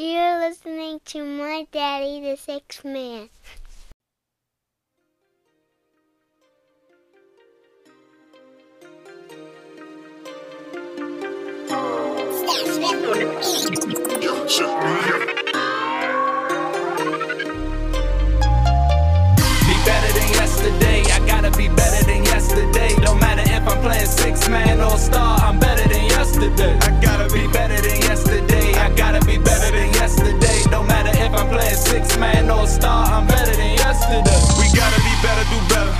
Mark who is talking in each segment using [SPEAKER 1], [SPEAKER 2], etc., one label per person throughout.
[SPEAKER 1] You're listening to My Daddy, the Sixth Man.
[SPEAKER 2] Be better than yesterday, I gotta be better than yesterday. Don't matter if I'm playing six man or star, I'm better than yesterday. I gotta be better six man or star, I'm better than yesterday.
[SPEAKER 3] We gotta be better, do better.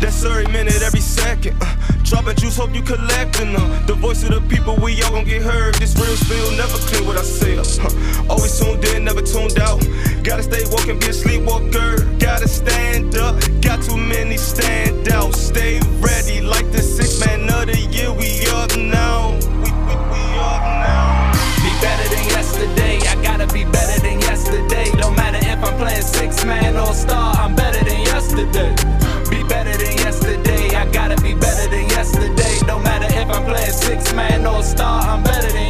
[SPEAKER 3] That's every minute, every second. Uh, dropping juice, hope you collecting them. The voice of the people, we all gon' get heard. This real spill, never clear what I say. Uh, always tuned in, never tuned out. Gotta stay woke and be a sleepwalker. Gotta stand up, got too many standouts. Stay ready, like the six man of the year. We up now. We, we, we up now.
[SPEAKER 2] Be better than yesterday, I gotta be better than yesterday. Don't matter Playing six man or star, I'm better than yesterday. Be better than yesterday, I gotta be better than yesterday. Don't matter if I'm playing six man or star, I'm better than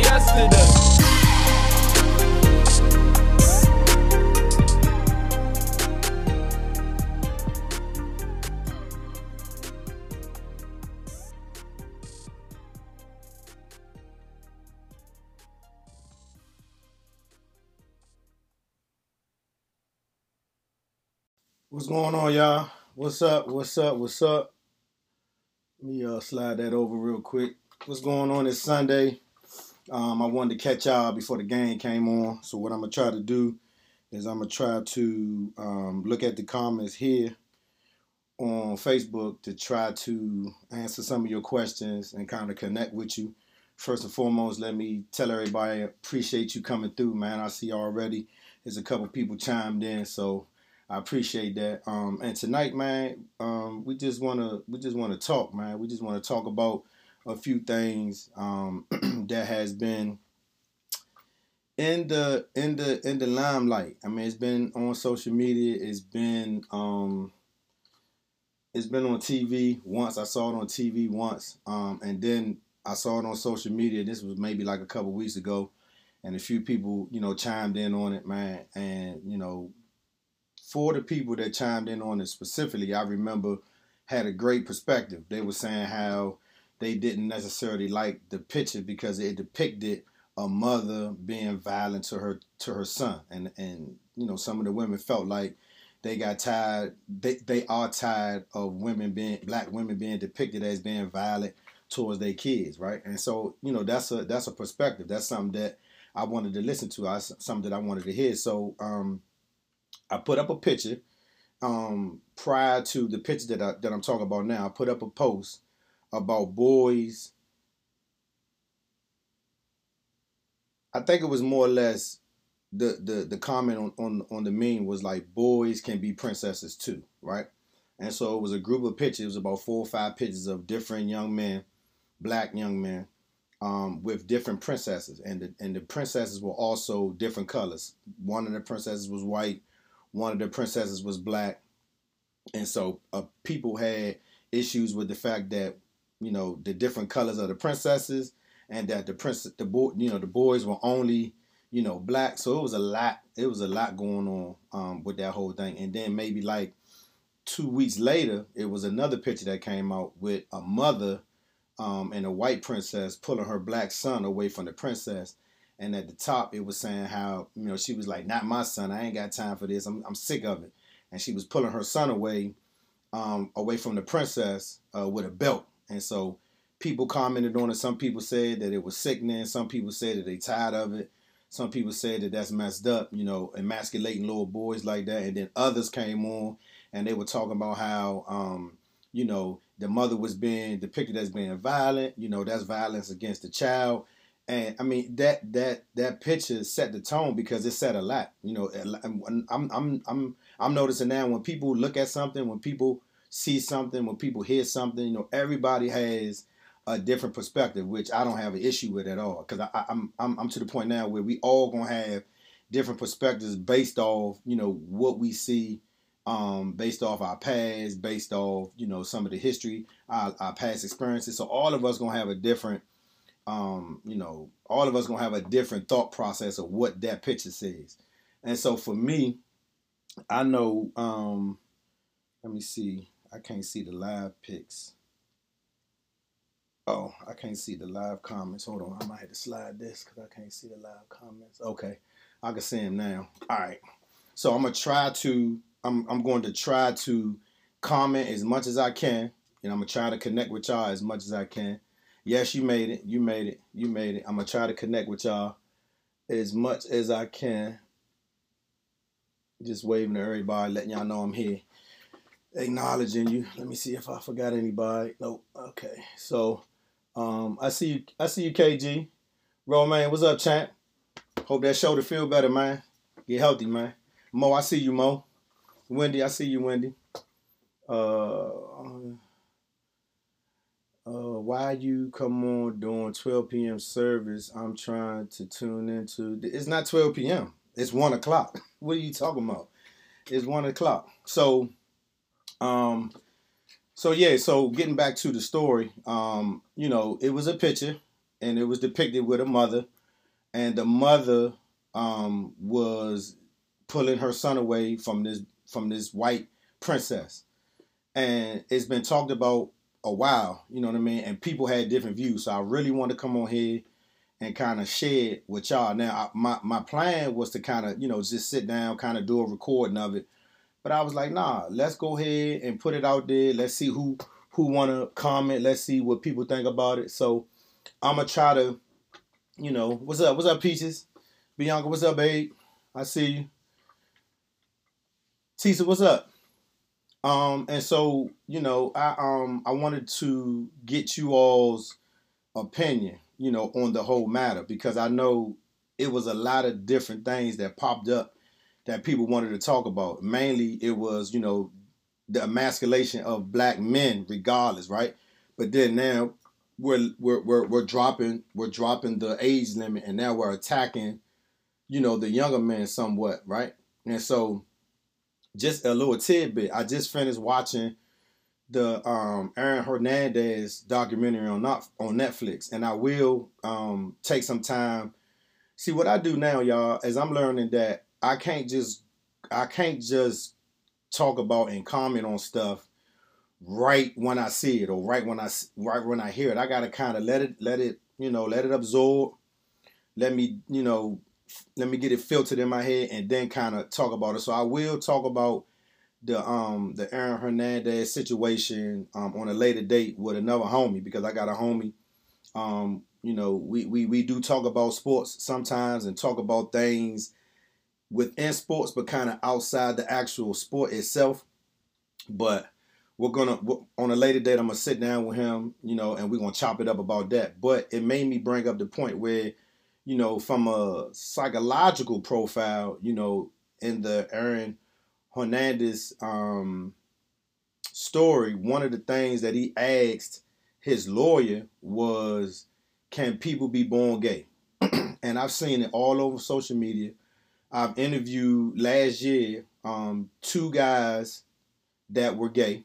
[SPEAKER 4] What's going on, y'all? What's up? What's up? What's up? Let me uh, slide that over real quick. What's going on this Sunday? Um, I wanted to catch y'all before the game came on. So what I'm gonna try to do is I'm gonna try to um, look at the comments here on Facebook to try to answer some of your questions and kind of connect with you. First and foremost, let me tell everybody I appreciate you coming through, man. I see already there's a couple people chimed in, so I appreciate that. Um, and tonight, man, um, we just wanna we just wanna talk, man. We just wanna talk about a few things um, that has been in the in the in the limelight. I mean, it's been on social media. It's been um, it's been on TV once. I saw it on TV once, um, and then I saw it on social media. This was maybe like a couple weeks ago, and a few people, you know, chimed in on it, man. And you know, for the people that chimed in on it specifically, I remember had a great perspective. They were saying how they didn't necessarily like the picture because it depicted a mother being violent to her to her son, and and you know some of the women felt like they got tired. They they are tired of women being black women being depicted as being violent towards their kids, right? And so you know that's a that's a perspective. That's something that I wanted to listen to. I something that I wanted to hear. So um, I put up a picture um, prior to the picture that I, that I'm talking about now. I put up a post about boys. I think it was more or less the the the comment on on on the meme was like boys can be princesses too, right? And so it was a group of pictures, it was about four or five pictures of different young men, black young men, um, with different princesses, and the and the princesses were also different colors. One of the princesses was white, one of the princesses was black, and so uh, people had issues with the fact that you know the different colors of the princesses, and that the prince the boy you know the boys were only you know black. So it was a lot. It was a lot going on um, with that whole thing, and then maybe like two weeks later, it was another picture that came out with a mother um, and a white princess pulling her black son away from the princess. And at the top, it was saying how, you know, she was like, not my son. I ain't got time for this. I'm, I'm sick of it. And she was pulling her son away, um, away from the princess uh, with a belt. And so people commented on it. Some people said that it was sickening. Some people said that they tired of it. Some people said that that's messed up, you know, emasculating little boys like that. And then others came on and they were talking about how, um, you know, the mother was being depicted as being violent. You know, that's violence against the child. And I mean that that that picture set the tone because it said a lot. You know, I'm I'm I'm I'm noticing now when people look at something, when people see something, when people hear something, you know, everybody has a different perspective, which I don't have an issue with at all. Because I'm I'm I'm to the point now where we all gonna have different perspectives based off you know what we see um, based off our past, based off you know some of the history, our, our past experiences. So all of us gonna have a different um, you know, all of us gonna have a different thought process of what that picture says. And so for me, I know. Um, let me see. I can't see the live pics. Oh, I can't see the live comments. Hold on, I might have to slide this because I can't see the live comments. Okay, I can see them now. All right, so I'm gonna try to. I'm I'm going to try to comment as much as I can, and I'm gonna try to connect with y'all as much as I can. Yes, you made it. You made it. You made it. I'm gonna try to connect with y'all as much as I can. Just waving to everybody, letting y'all know I'm here, acknowledging you. Let me see if I forgot anybody. Nope. Okay. So, um, I see you. I see you, KG. Romain, what's up, champ? Hope that shoulder feel better, man. Get healthy, man. Mo, I see you, Mo. Wendy, I see you, Wendy. Uh, uh, why you come on during 12 p.m. service? I'm trying to tune into. It's not 12 p.m. It's one o'clock. What are you talking about? It's one o'clock. So, um, so yeah. So getting back to the story, um, you know, it was a picture, and it was depicted with a mother, and the mother, um, was pulling her son away from this from this white princess, and it's been talked about a while. You know what I mean? And people had different views. So I really want to come on here and kind of share it with y'all. Now, I, my my plan was to kind of you know just sit down, kind of do a recording of it, but I was like, nah, let's go ahead and put it out there. Let's see who who want to comment. Let's see what people think about it. So I'm gonna try to, you know, what's up? What's up, Peaches? Bianca, what's up, babe? I see you. Tisa, what's up? Um, and so you know, I um I wanted to get you all's opinion you know, on the whole matter because I know it was a lot of different things that popped up that people wanted to talk about. Mainly, it was you know the emasculation of black men, regardless, right? But then now we're we're we're, we're dropping we're dropping the age limit, and now we're attacking, you know, the younger men somewhat, right? And so, just a little tidbit. I just finished watching the um, Aaron Hernandez documentary on not on Netflix, and I will um, take some time. See what I do now, y'all, as I'm learning that I can't just I can't just talk about and comment on stuff right when I see it or right when I right when I hear it. I gotta kind of let it let it you know let it absorb. Let me you know let me get it filtered in my head and then kind of talk about it. So I will talk about the um the Aaron Hernandez situation um, on a later date with another homie because I got a homie. Um, you know, we, we we do talk about sports sometimes and talk about things within sports, but kind of outside the actual sport itself. But we're gonna on a later date. I'm gonna sit down with him, you know, and we're gonna chop it up about that. But it made me bring up the point where, you know, from a psychological profile, you know, in the Aaron Hernandez um, story, one of the things that he asked his lawyer was, "Can people be born gay?" and I've seen it all over social media. I've interviewed last year um, two guys that were gay,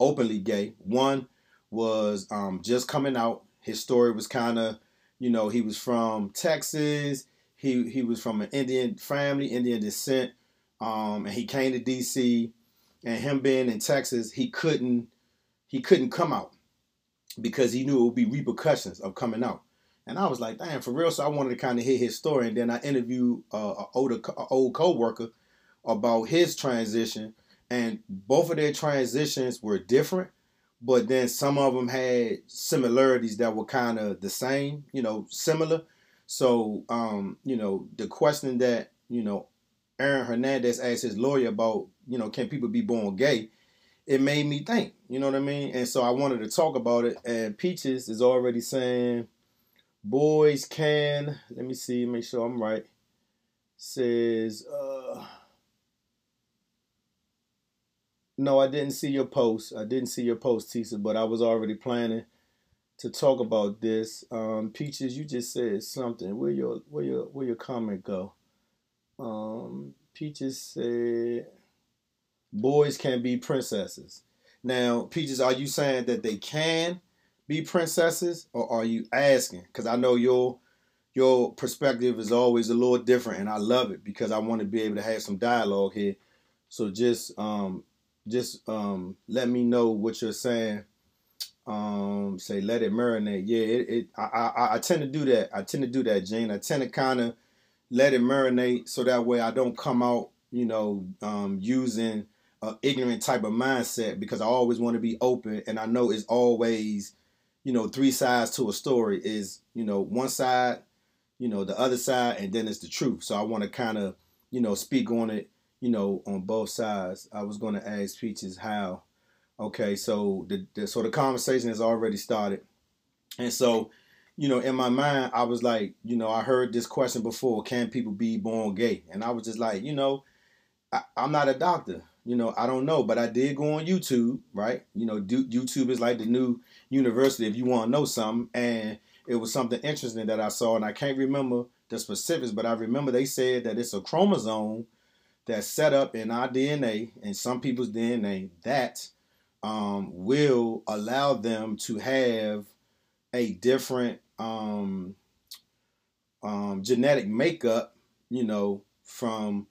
[SPEAKER 4] openly gay. One was um, just coming out. His story was kind of, you know, he was from Texas. He he was from an Indian family, Indian descent. Um, and he came to DC, and him being in Texas, he couldn't he couldn't come out because he knew it would be repercussions of coming out. And I was like, damn, for real. So I wanted to kind of hear his story, and then I interviewed uh, an older old coworker about his transition, and both of their transitions were different, but then some of them had similarities that were kind of the same, you know, similar. So, um, you know, the question that you know Aaron Hernandez asked his lawyer about, you know, can people be born gay? It made me think, you know what I mean? And so I wanted to talk about it. And Peaches is already saying, boys can, let me see, make sure I'm right. Says, uh, no, I didn't see your post. I didn't see your post, Tisa, but I was already planning to talk about this. Um, Peaches, you just said something. Where your where your where your comment go? Um, Peaches said, "Boys can be princesses." Now, Peaches, are you saying that they can be princesses, or are you asking? Because I know your your perspective is always a little different, and I love it because I want to be able to have some dialogue here. So just um just um let me know what you're saying. Um, say let it marinate. Yeah, it, it I, I I tend to do that. I tend to do that, Jane. I tend to kind of let it marinate so that way I don't come out, you know, um, using a ignorant type of mindset because I always want to be open, and I know it's always, you know, three sides to a story. Is you know one side, you know the other side, and then it's the truth. So I want to kind of, you know, speak on it, you know, on both sides. I was going to ask Peaches how. Okay, so the, the so the conversation has already started, and so you know, in my mind, I was like, you know, I heard this question before: Can people be born gay? And I was just like, you know, I, am not a doctor. You know, I don't know, but I did go on YouTube, right? You know, do, YouTube is like the new university if you want to know something. And it was something interesting that I saw, and I can't remember the specifics, but I remember they said that it's a chromosome that's set up in our DNA and some people's DNA that um, will allow them to have a different um, um, genetic makeup, you know, from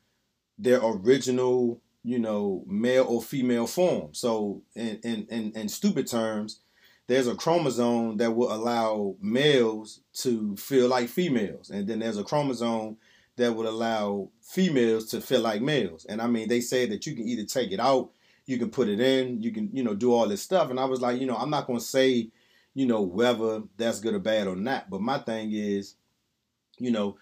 [SPEAKER 4] their original, you know, male or female form. So, in, in, in, in stupid terms, there's a chromosome that will allow males to feel like females, and then there's a chromosome that would allow females to feel like males. And I mean, they say that you can either take it out, you can put it in, you can, you know, do all this stuff. And I was like, you know, I'm not going to say you know, whether that's good or bad or not. But my thing is, you know,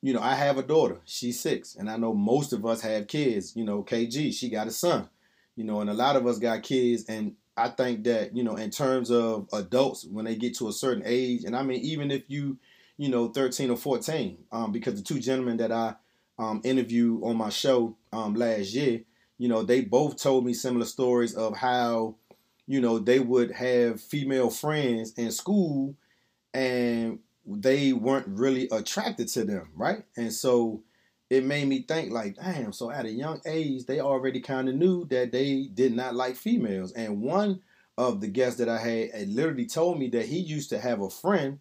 [SPEAKER 4] you know, I have a daughter. She's six, and I know most of us have kids. You know, KG, she got a son. You know, and a lot of us got kids, and I think that you know, in terms of adults, when they get to a certain age, and I mean, even if you, you know, thirteen or fourteen, um, because the two gentlemen that I um, interviewed on my show um, last year, you know, they both told me similar stories of how you know, they would have female friends in school and they weren't really attracted to them, right? And so it made me think like, damn, so at a young age, they already kind of knew that they did not like females. And one of the guests that I had literally told me that he used to have a friend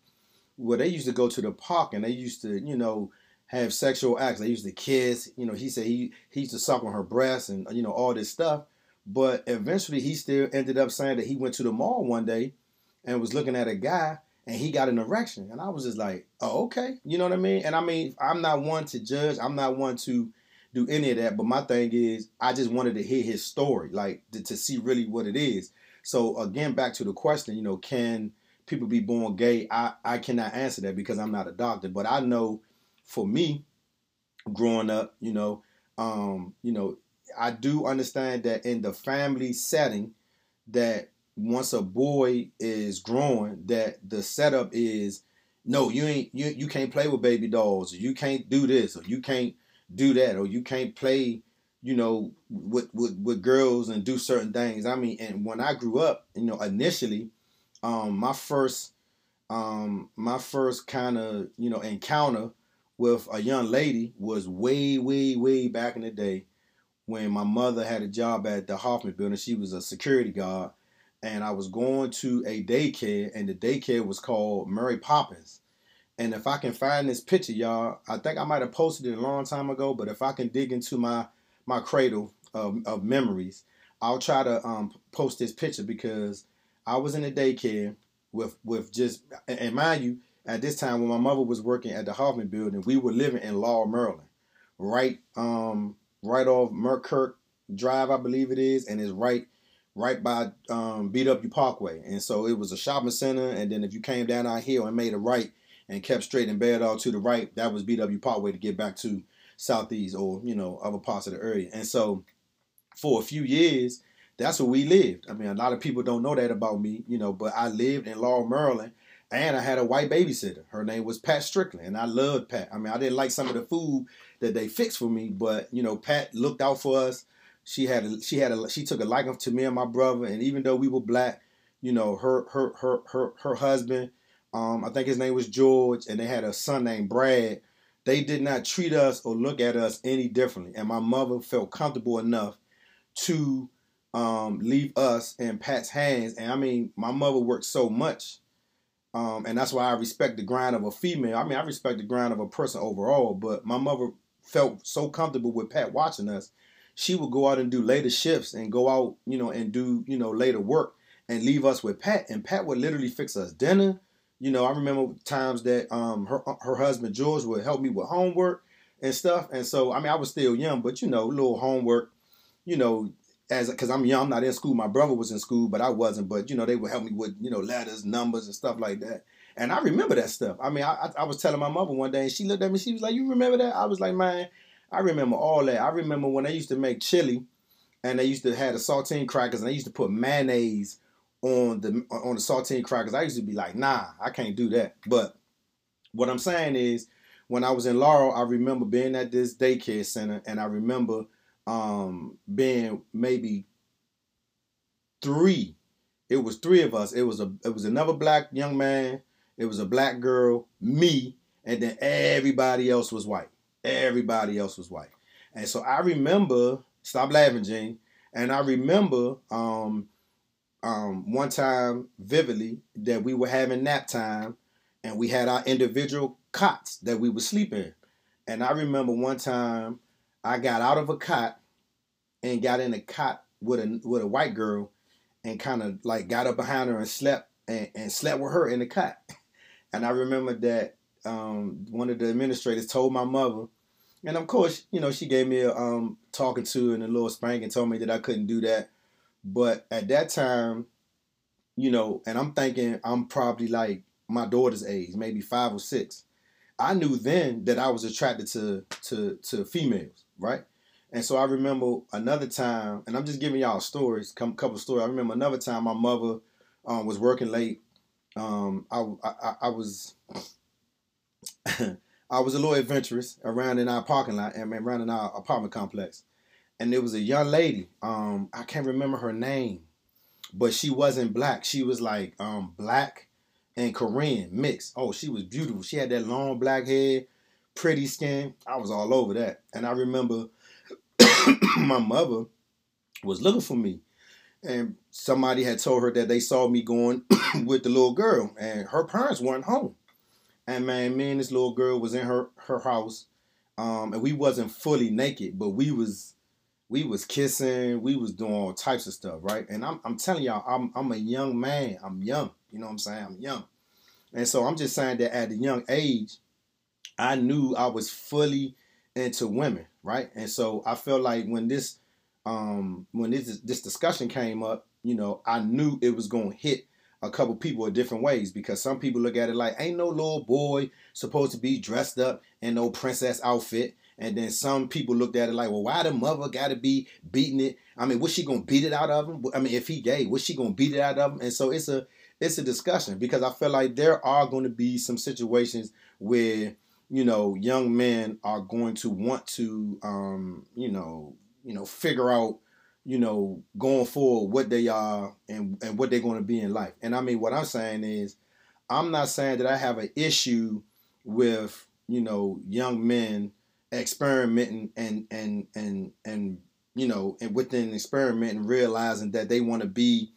[SPEAKER 4] where they used to go to the park and they used to, you know, have sexual acts. They used to kiss. You know, he said he he used to suck on her breasts and you know all this stuff. But eventually, he still ended up saying that he went to the mall one day and was looking at a guy and he got an erection. And I was just like, oh, okay. You know what I mean? And I mean, I'm not one to judge, I'm not one to do any of that. But my thing is, I just wanted to hear his story, like to, to see really what it is. So, again, back to the question, you know, can people be born gay? I, I cannot answer that because I'm not a doctor. But I know for me, growing up, you know, um, you know, I do understand that in the family setting, that once a boy is growing, that the setup is no, you ain't you you can't play with baby dolls, or you can't do this, or you can't do that, or you can't play, you know, with with, with girls and do certain things. I mean, and when I grew up, you know, initially, um, my first um my first kind of you know encounter with a young lady was way way way back in the day when my mother had a job at the Hoffman building. She was a security guard. And I was going to a daycare, and the daycare was called Mary Poppins. And if I can find this picture, y'all, I think I might have posted it a long time ago, but if I can dig into my my cradle of, of memories, I'll try to um, post this picture because I was in a daycare with with just and mind you, at this time when my mother was working at the Hoffman building, we were living in Laurel, Maryland, right um, right off Merkirk Drive, I believe it is, and it's right right by um, BW Parkway. And so it was a shopping center, and then if you came down our hill and made a right and kept straight and bed all to the right, that was BW Parkway to get back to southeast or you know other parts of the area. And so for a few years, that's where we lived. I mean, a lot of people don't know that about me, you know, but I lived in Laurel, Maryland, and I had a white babysitter. Her name was Pat Strickland, and I loved Pat. I mean, I didn't like some of the food that they fixed for me, but you know, Pat looked out for us. She had a, she had a, she took a liking to me and my brother, and even though we were black, you know, her her her her her husband, um, I think his name was George, and they had a son named Brad. They did not treat us or look at us any differently, and my mother felt comfortable enough to um, leave us in Pat's hands. And I mean, my mother worked so much. Um, and that's why I respect the grind of a female. I mean, I respect the grind of a person overall, but my mother felt so comfortable with Pat watching us. She would go out and do later shifts and go out, you know, and do, you know, later work and leave us with Pat. And Pat would literally fix us dinner. You know, I remember times that um her her husband George would help me with homework and stuff. And so, I mean, I was still young, but you know, little homework, you know, as because I'm young, I'm not in school. My brother was in school, but I wasn't. But you know, they would help me with you know letters, numbers, and stuff like that. And I remember that stuff. I mean, I, I was telling my mother one day, and she looked at me. She was like, "You remember that?" I was like, "Man, I remember all that. I remember when they used to make chili, and they used to have the saltine crackers, and they used to put mayonnaise on the on the saltine crackers. I used to be like, "Nah, I can't do that." But what I'm saying is, when I was in Laurel, I remember being at this daycare center, and I remember um, being maybe three. It was three of us. It was a it was another black young man. It was a black girl, me, and then everybody else was white. Everybody else was white. And so I remember, stop laughing, Gene. And I remember um, um, one time vividly that we were having nap time and we had our individual cots that we would sleep in. And I remember one time I got out of a cot and got in a cot with a with a white girl and kind of like got up behind her and slept and, and slept with her in the cot. And I remember that um, one of the administrators told my mother, and of course, you know, she gave me a um, talking to and a little spank and told me that I couldn't do that. But at that time, you know, and I'm thinking I'm probably like my daughter's age, maybe five or six. I knew then that I was attracted to to to females, right? And so I remember another time, and I'm just giving y'all stories, a couple stories. I remember another time my mother um, was working late. Um, I, I, I was I was a little adventurous around in our parking lot and around in our apartment complex, and there was a young lady. Um, I can't remember her name, but she wasn't black. She was like um, black and Korean mixed. Oh, she was beautiful. She had that long black hair, pretty skin. I was all over that, and I remember my mother was looking for me. And somebody had told her that they saw me going with the little girl, and her parents weren't home. And man, me and this little girl was in her her house, um, and we wasn't fully naked, but we was we was kissing, we was doing all types of stuff, right? And I'm I'm telling y'all, I'm I'm a young man. I'm young. You know what I'm saying? I'm young. And so I'm just saying that at a young age, I knew I was fully into women, right? And so I felt like when this um when this this discussion came up, you know, I knew it was going to hit a couple people in different ways because some people look at it like ain't no little boy supposed to be dressed up in no princess outfit. And then some people looked at it like well why the mother got to be beating it? I mean was she gonna beat it out of him? I mean if he gay was she gonna beat it out of him? And so it's a it's a discussion because i feel like there are going to be some situations where you know, young men are going to want to, um, you know, you know, figure out, you know, going forward what they are and and what they're going to be in life. And I mean, what I'm saying is, I'm not saying that I have an issue with, you know, young men experimenting and and and and you know, and within experimenting realizing that they want to be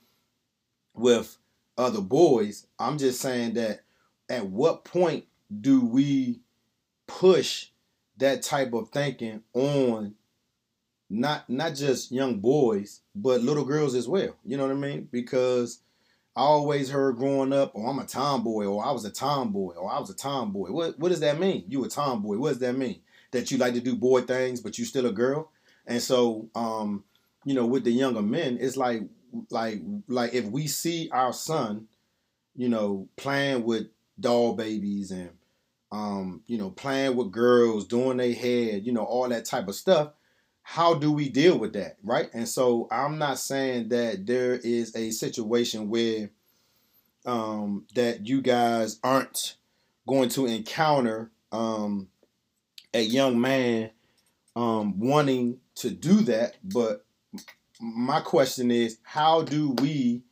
[SPEAKER 4] with other boys. I'm just saying that at what point do we push that type of thinking on not not just young boys but little girls as well. You know what i mean? Because i always heard growing up oh i'm a tomboy or i was a tomboy or i was a tomboy. What, what does that mean? You a tomboy. What does that mean? That you like to do boy things but you still a girl? And so um you know with the younger men it's like like like if we see our son you know playing with doll babies and um, you know, playing with girls, doing their hair, you know, all that type of stuff. How do we deal with that, right? And so I'm not saying that there is a situation where um, that you guys aren't going to encounter um, a young man um, wanting to do that, but my question is, how do we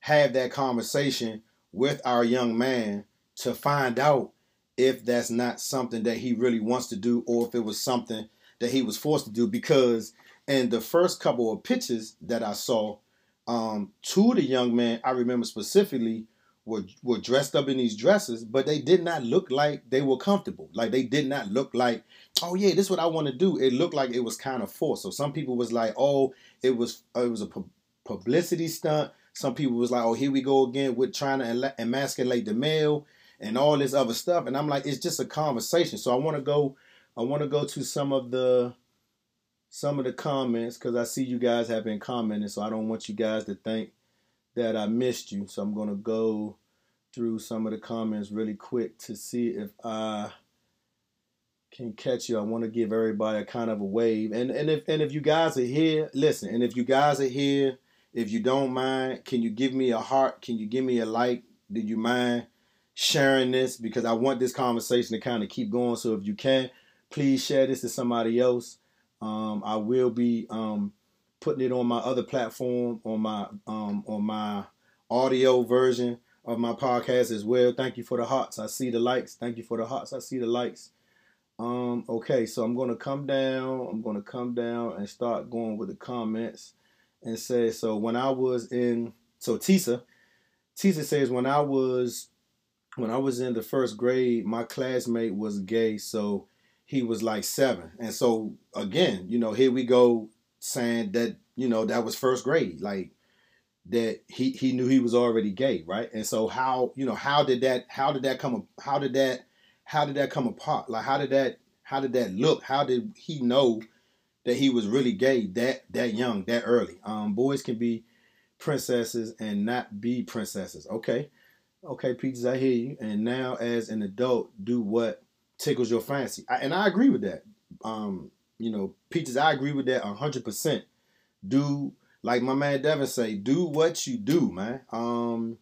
[SPEAKER 4] have that conversation with our young man to find out if that's not something that he really wants to do or if it was something that he was forced to do because in the first couple of pitches that I saw, um, two of the young men I remember specifically were were dressed up in these dresses, but they did not look like they were comfortable. Like they did not look like, oh yeah, this is what I want to do. It looked like it was kind of forced. So some people was like, oh, it was it was a pu- publicity stunt. Some people was like, oh, here we go again with trying to emasculate the male and all this other stuff. And I'm like, it's just a conversation. So I want to go, I want to go to some of the some of the comments because I see you guys have been commenting. So I don't want you guys to think that I missed you. So I'm gonna go through some of the comments really quick to see if I can catch you. I want to give everybody a kind of a wave. And and if and if you guys are here, listen. And if you guys are here, if you don't mind, can you give me a heart? Can you give me a like? Do you mind sharing this? Because I want this conversation to kind of keep going. So if you can, please share this to somebody else. Um, I will be um, putting it on my other platform, on my um, on my audio version of my podcast as well. Thank you for the hearts. I see the likes. Thank you for the hearts. I see the likes. Um, okay, so I'm gonna come down. I'm gonna come down and start going with the comments and say so when I was in so Tisa, Tisa says when I was when I was in the first grade, my classmate was gay, so he was like seven. And so again, you know, here we go saying that, you know, that was first grade. Like that he he knew he was already gay, right? And so how, you know, how did that how did that come how did that how did that come apart? Like how did that how did that look? How did he know that he was really gay that that young, that early? Um, boys can be princesses and not be princesses. Okay. Okay, Peaches, I hear you. And now as an adult, do what tickles your fancy. I, and I agree with that. Um, you know, Peaches, I agree with that hundred percent. Do like my man Devin say, do what you do, man. Um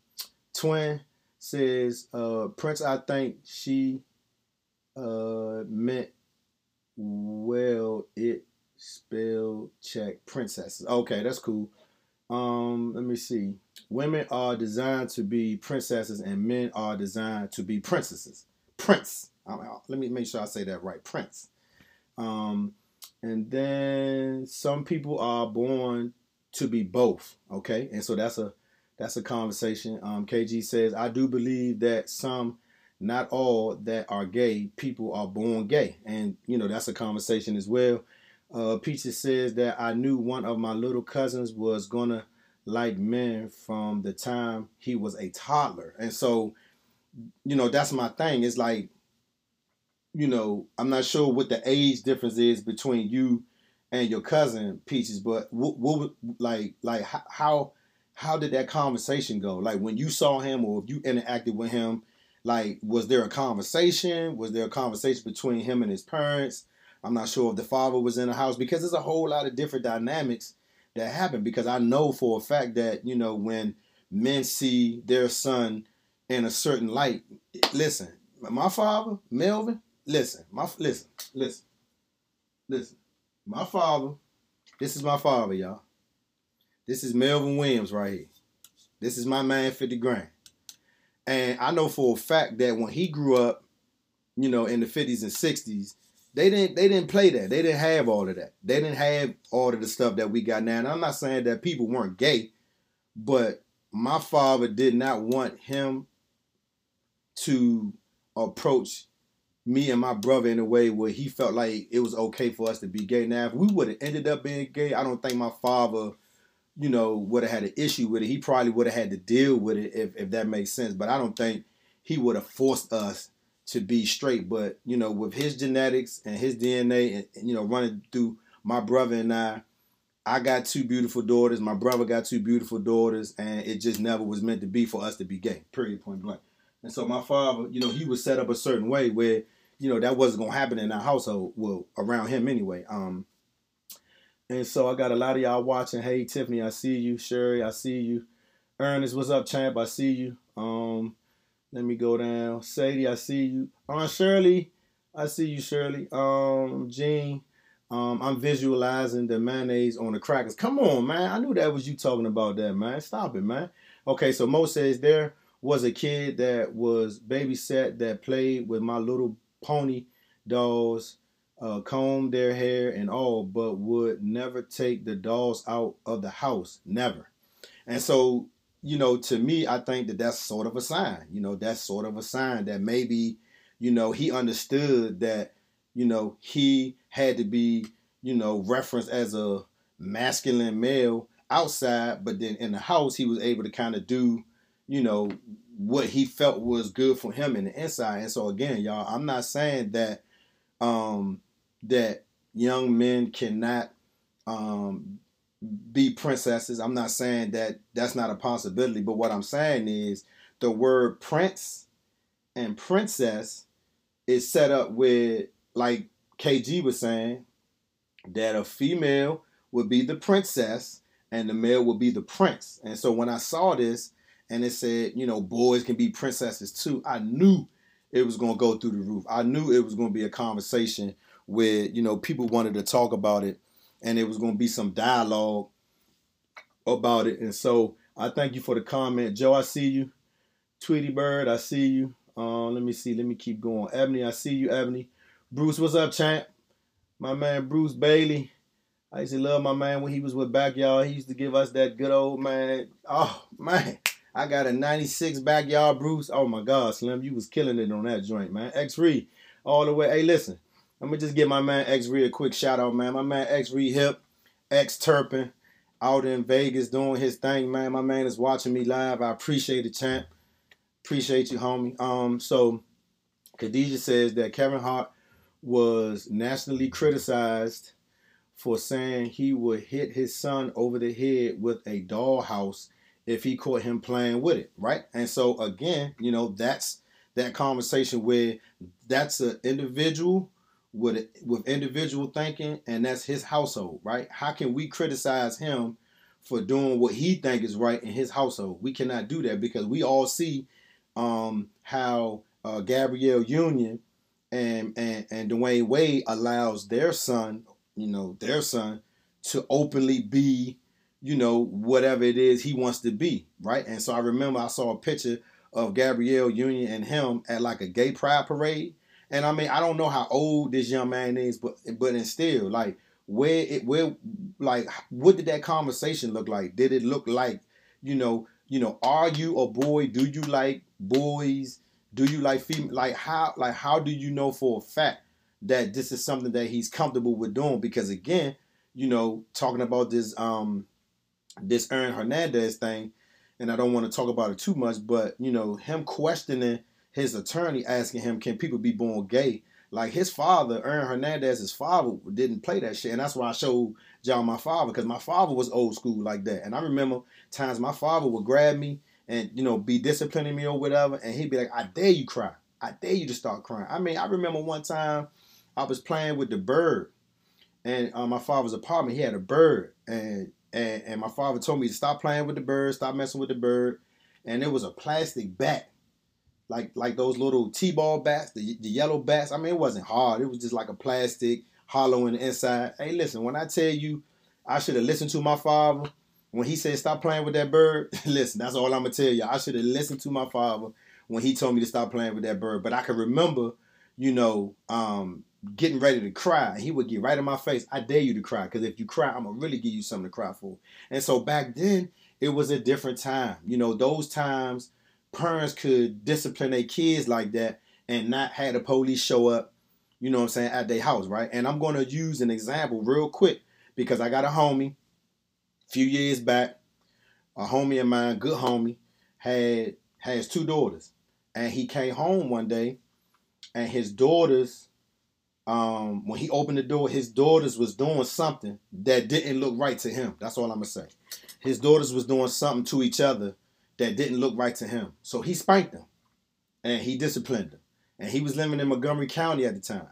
[SPEAKER 4] Twin says, uh, Prince, I think she uh, meant well it spell check princesses. Okay, that's cool. Um, let me see. Women are designed to be princesses, and men are designed to be princesses. Prince. let me make sure I say that right. Prince. Um, and then some people are born to be both. Okay, and so that's a that's a conversation. Um, KG says I do believe that some not all that are gay people are born gay. And, you know, that's a conversation as well. Uh, Peaches says that I knew one of my little cousins was to like men from the time he was a toddler. And so, you know, that's my thing. It's like, you know, I'm not sure what the age difference is between you and your cousin Peaches, but what, what like, like how, how did that conversation go? Like when you saw him or if you interacted with him, like, was there a conversation? Was there a conversation between him and his parents? I'm not sure if the father was in the house because there's a whole lot of different dynamics that happen. Because I know for a fact that, you know, when men see their son in a certain light, listen, my father, Melvin, listen, my listen, listen, listen. My father, this is my father, y'all. This is Melvin Williams right here. This is my man 50 grand. And I know for a fact that when he grew up, you know, in the 50s and 60s, they didn't they didn't play that. They didn't have all of that. They didn't have all of the stuff that we got now. And I'm not saying that people weren't gay, but my father did not want him to approach me and my brother in a way where he felt like it was okay for us to be gay. Now, if we would have ended up being gay, I don't think my father you know, would have had an issue with it. He probably would have had to deal with it if, if that makes sense. But I don't think he would have forced us to be straight. But, you know, with his genetics and his DNA and, you know, running through my brother and I, I got two beautiful daughters. My brother got two beautiful daughters. And it just never was meant to be for us to be gay, period, point blank. And so my father, you know, he was set up a certain way where, you know, that wasn't to happen in our household. Well, around him anyway. Um, and so I got a lot of y'all watching. Hey Tiffany, I see you. Sherry, I see you. Ernest, what's up, champ? I see you. Um, let me go down. Sadie, I see you. Aunt Shirley, I see you, Shirley. Um, Jean, um, I'm visualizing the mayonnaise on the crackers. Come on, man. I knew that was you talking about that, man. Stop it, man. Okay, so Mo says there was a kid that was babysat that played with my little pony dolls uh, comb their hair and all, but would never take the dolls out of the house. Never. And so, you know, to me, I think that that's sort of a sign. You know, that's sort of a sign that maybe, you know, he understood that, you know, he had to be, you know, referenced as a masculine male outside, but then in the house, he was able to kind of do, you know, what he felt was good for him in the inside. And so again, y'all, I'm not saying that um that young men cannot um be princesses. I'm not saying that that's not a possibility, but what I'm saying is the word prince and princess is set up with like KG was saying that a female would be the princess and the male would be the prince. And so when I saw this and it said, you know, boys can be princesses too, I knew it was going to go through the roof. I knew it was going to be a conversation where, you know, people wanted to talk about it and it was going to be some dialogue about it. And so I thank you for the comment. Joe, I see you. Tweety Bird, I see you. Uh, let me see. Let me keep going. Ebony, I see you, Ebony. Bruce, what's up, champ? My man Bruce Bailey. I used to love my man when he was with Backyard. He used to give us that good old man. Oh man, I got a '96 Backyard Bruce. Oh my God, Slim, you was killing it on that joint, man. X Ree, all the way. Hey, listen, let me just give my man X Ree a quick shout out, man. My man X Ree Hip, X Turpin, out in Vegas doing his thing, man. My man is watching me live. I appreciate it, champ. Appreciate you, homie. Um, so Khadijah says that Kevin Hart was nationally criticized for saying he would hit his son over the head with a dollhouse if he caught him playing with it, right? And so again, you know, that's that conversation where that's an individual with with individual thinking, and that's his household, right? How can we criticize him for doing what he think is right in his household? We cannot do that because we all see um, how uh, Gabrielle Union and and and Dwyane Wade allows their son you know, their son to openly be, you know, whatever it is he wants to be, right? And so I remember I saw a picture of Gabrielle Union and him at like a gay pride parade. And I mean, I don't know how old this young man is, but but and still, like, where it where like what did that conversation look like? Did it look like, you know, you know, are you a boy? Do you like boys? Do you like female? Like how like how do you know for a fact that this is something that he's comfortable with doing because again, you know, talking about this um this Aaron Hernandez thing, and I don't want to talk about it too much, but you know, him questioning his attorney asking him, Can people be born gay? Like his father, Aaron Hernandez's father, didn't play that shit. And that's why I showed John my father, because my father was old school like that. And I remember times my father would grab me and, you know, be disciplining me or whatever, and he'd be like, I dare you cry. I dare you to start crying. I mean, I remember one time I was playing with the bird, and uh, my father's apartment he had a bird, and, and and my father told me to stop playing with the bird, stop messing with the bird, and it was a plastic bat, like like those little t-ball bats, the, the yellow bats. I mean, it wasn't hard. It was just like a plastic, hollow in the inside. Hey, listen, when I tell you, I should have listened to my father when he said stop playing with that bird. listen, that's all I'm gonna tell you. I should have listened to my father when he told me to stop playing with that bird. But I can remember, you know, um, getting ready to cry. He would get right in my face. I dare you to cry because if you cry, I'm gonna really give you something to cry for. And so back then, it was a different time. You know, those times parents could discipline their kids like that and not have the police show up. You know what I'm saying at their house, right? And I'm gonna use an example real quick because I got a homie. A few years back, a homie of mine, good homie, had has two daughters, and he came home one day, and his daughters um, when he opened the door, his daughters was doing something that didn't look right to him. That's all I'm gonna say. His daughters was doing something to each other that didn't look right to him. So he spanked him and he disciplined him. And he was living in Montgomery County at the time.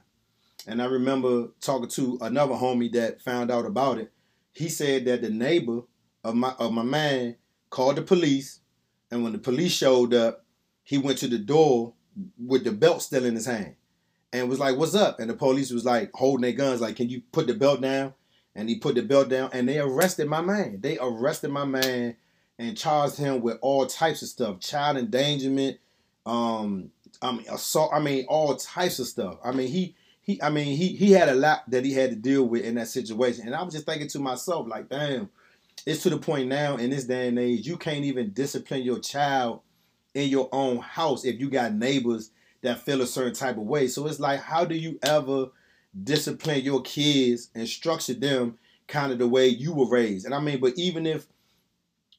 [SPEAKER 4] And I remember talking to another homie that found out about it. He said that the neighbor of my of my man called the police, and when the police showed up, he went to the door with the belt still in his hand and was like, "What's up?" And the police was like holding their guns, like, "Can you put the belt down?" And he put the belt down, and they arrested my man. They arrested my man and charged him with all types of stuff, child endangerment, um, I mean assault. I mean all types of stuff. I mean he he I mean he he had a lot that he had to deal with in that situation. And I was just thinking to myself, like, damn, it's to the point now in this day and age, you can't even discipline your child in your own house if you got neighbors that feel a certain type of way. So it's like, how do you ever discipline your kids and structure them kind of the way you were raised? And I mean, but even if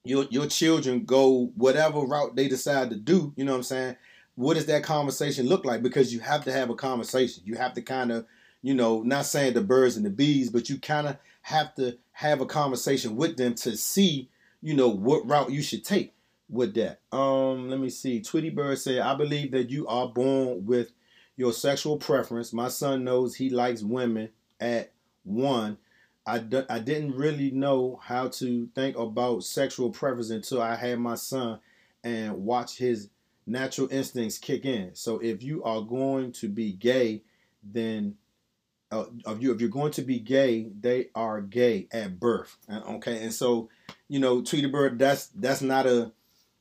[SPEAKER 4] your your children go whatever route they decide to do, you know what I'm saying? What does that conversation look like? Because you have to have a conversation. You have to kind of, you know, not saying the birds and the bees, but you kind of have to have a conversation with them to see, you know, what route you should take with that. Um, let me see. Tweety Bird said, I believe that you are born with your sexual preference. My son knows he likes women at one. I d- I didn't really know how to think about sexual preference until I had my son and watch his natural instincts kick in. So if you are going to be gay, then uh, of you if you're going to be gay, they are gay at birth. Okay, and so you know, Tweety Bird, that's that's not a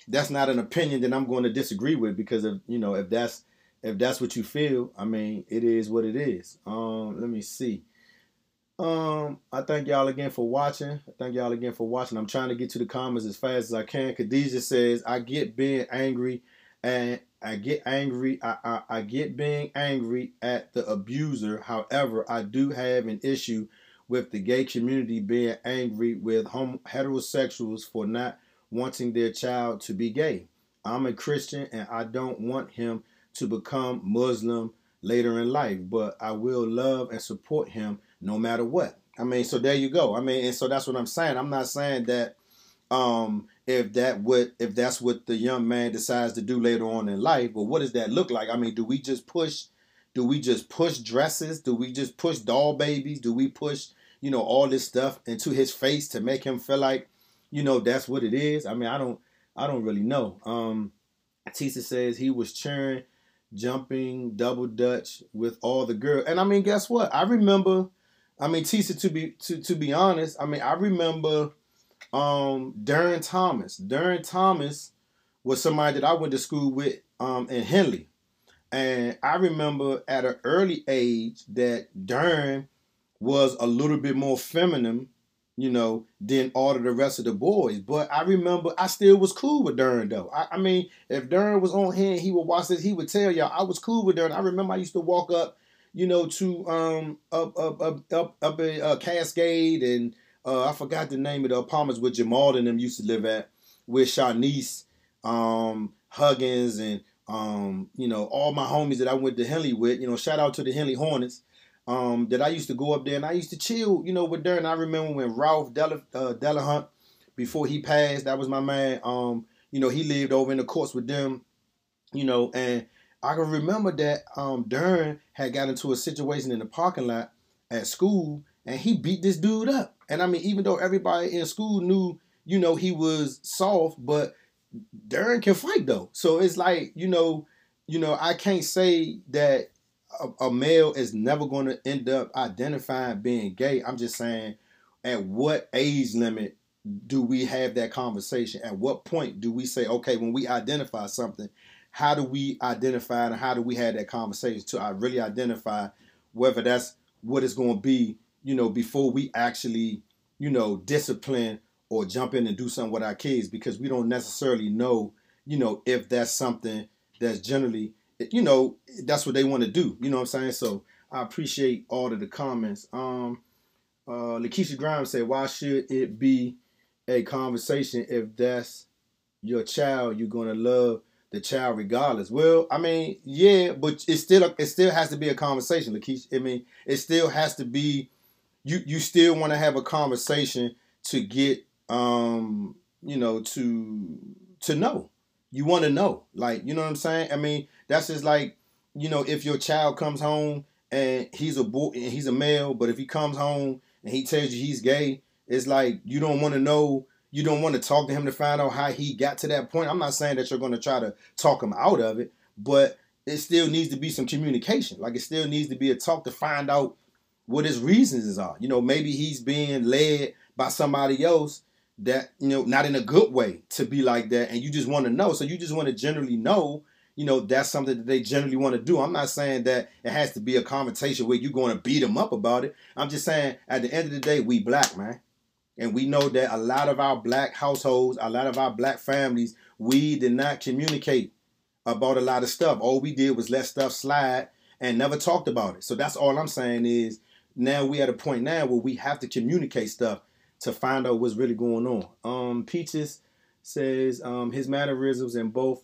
[SPEAKER 4] that's not an opinion that I'm going to disagree with because of you know if that's if that's what you feel, I mean it is what it is. Um, let me see. Um, I thank y'all again for watching. I thank y'all again for watching. I'm trying to get to the comments as fast as I can. Khadijah says, I get being angry and I get angry. I, I, I get being angry at the abuser. However, I do have an issue with the gay community being angry with hom- heterosexuals for not wanting their child to be gay. I'm a Christian and I don't want him to become Muslim later in life, but I will love and support him no matter what. I mean, so there you go. I mean, and so that's what I'm saying. I'm not saying that um if that what if that's what the young man decides to do later on in life, but what does that look like? I mean, do we just push do we just push dresses? Do we just push doll babies? Do we push, you know, all this stuff into his face to make him feel like, you know, that's what it is? I mean, I don't I don't really know. Um Tisa says he was cheering, jumping, double dutch with all the girls. And I mean, guess what? I remember I mean, Tisa, to be to to be honest, I mean, I remember um Darren Thomas. Darren Thomas was somebody that I went to school with um in Henley. And I remember at an early age that Darren was a little bit more feminine, you know, than all of the rest of the boys. But I remember I still was cool with Darren though. I, I mean, if Darren was on hand, he would watch this, he would tell y'all I was cool with Darren. I remember I used to walk up you know, to um up up up up up a uh, Cascade and uh, I forgot the name of the apartments where Jamal and them used to live at, with Shanice, um, Huggins, and um, you know, all my homies that I went to Henley with. You know, shout out to the Henley Hornets. Um, that I used to go up there and I used to chill, you know, with Darren. I remember when Ralph Della, uh, Delahunt, before he passed, that was my man. Um, you know, he lived over in the courts with them, you know, and I can remember that um Darren had got into a situation in the parking lot at school and he beat this dude up. And I mean, even though everybody in school knew, you know, he was soft, but Darren can fight though. So it's like, you know, you know, I can't say that a, a male is never going to end up identifying being gay. I'm just saying, at what age limit do we have that conversation? At what point do we say, okay, when we identify something, how do we identify and how do we have that conversation to I really identify whether that's what it's going to be, you know, before we actually, you know, discipline or jump in and do something with our kids because we don't necessarily know, you know, if that's something that's generally, you know, that's what they want to do. You know what I'm saying? So I appreciate all of the comments. Um, uh, Lakeisha Grimes said, "Why should it be a conversation if that's your child? You're gonna love." The child regardless. Well, I mean, yeah, but it still it still has to be a conversation, Lakeisha. I mean, it still has to be you you still want to have a conversation to get um, you know, to to know. You want to know. Like, you know what I'm saying? I mean, that's just like, you know, if your child comes home and he's a boy and he's a male, but if he comes home and he tells you he's gay, it's like you don't want to know you don't want to talk to him to find out how he got to that point. I'm not saying that you're going to try to talk him out of it, but it still needs to be some communication. Like it still needs to be a talk to find out what his reasons are. You know, maybe he's being led by somebody else that, you know, not in a good way to be like that. And you just want to know. So you just want to generally know, you know, that's something that they generally want to do. I'm not saying that it has to be a conversation where you're going to beat them up about it. I'm just saying at the end of the day, we black, man. And we know that a lot of our black households, a lot of our black families, we did not communicate about a lot of stuff. All we did was let stuff slide and never talked about it. So that's all I'm saying is now we at a point now where we have to communicate stuff to find out what's really going on. Um, Peaches says um, his mannerisms and both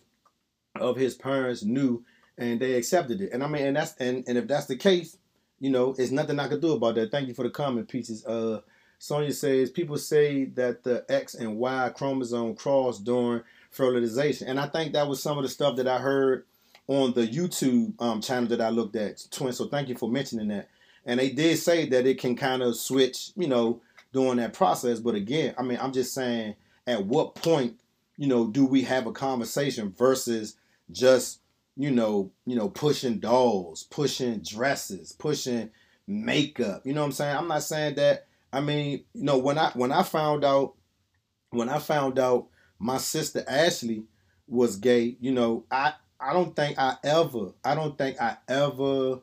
[SPEAKER 4] of his parents knew and they accepted it. And I mean, and that's and, and if that's the case, you know, it's nothing I could do about that. Thank you for the comment, Peaches. Uh, Sonia says people say that the X and Y chromosome cross during fertilization, and I think that was some of the stuff that I heard on the YouTube um, channel that I looked at, Twin. So thank you for mentioning that. And they did say that it can kind of switch, you know, during that process. But again, I mean, I'm just saying, at what point, you know, do we have a conversation versus just, you know, you know, pushing dolls, pushing dresses, pushing makeup. You know what I'm saying? I'm not saying that. I mean, you know, when I when I found out when I found out my sister Ashley was gay, you know, I I don't think I ever I don't think I ever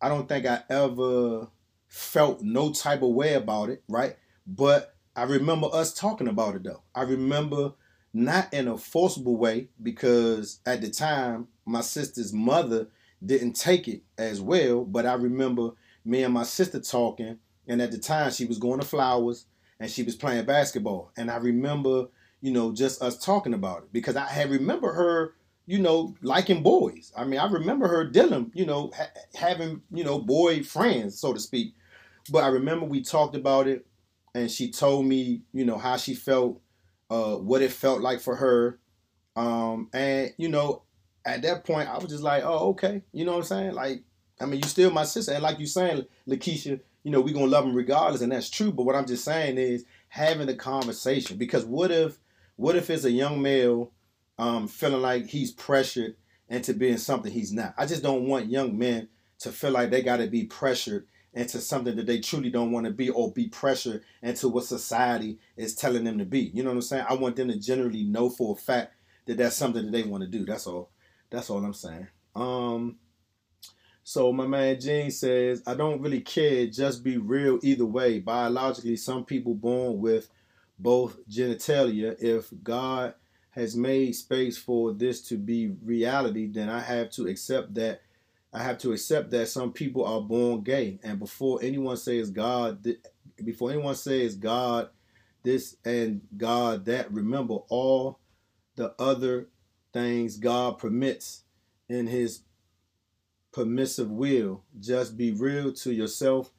[SPEAKER 4] I don't think I ever felt no type of way about it, right? But I remember us talking about it though. I remember not in a forcible way because at the time my sister's mother didn't take it as well, but I remember me and my sister talking and at the time she was going to flowers and she was playing basketball and I remember, you know, just us talking about it because I had remember her you know, liking boys. I mean, I remember her dealing, you know, ha- having, you know, boy friends, so to speak. But I remember we talked about it, and she told me, you know, how she felt uh, what it felt like for her. Um, and you know, at that point, I was just like, oh, okay, you know what I'm saying? Like, I mean, you still my sister, and like you saying, Lakeisha, you know, we're gonna love them regardless, and that's true. But what I'm just saying is having the conversation because what if, what if it's a young male um, feeling like he's pressured into being something he's not? I just don't want young men to feel like they got to be pressured into something that they truly don't want to be or be pressured into what society is telling them to be. You know what I'm saying? I want them to generally know for a fact that that's something that they want to do. That's all. That's all I'm saying. Um so my man Gene says, I don't really care, just be real either way. Biologically, some people born with both genitalia. If God has made space for this to be reality, then I have to accept that I have to accept that some people are born gay. And before anyone says God, before anyone says God this and God that, remember all the other things God permits in His permissive will. Just be real to yourself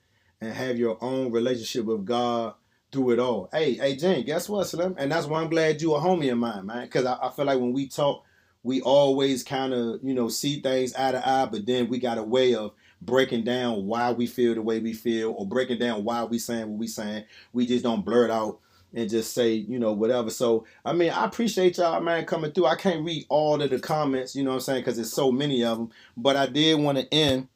[SPEAKER 4] and have your own relationship with God through it all. Hey, hey, Jane, guess what, Slim? And that's why I'm glad you a homie of mine, man. Because I, I feel like when we talk, we always kind of, you know, see things eye to eye, but then we got a way of breaking down why we feel the way we feel or breaking down why we saying what we saying. We just don't blurt out and just say, you know, whatever. So, I mean, I appreciate y'all, man, coming through. I can't read all of the comments, you know what I'm saying, because there's so many of them. But I did want to end,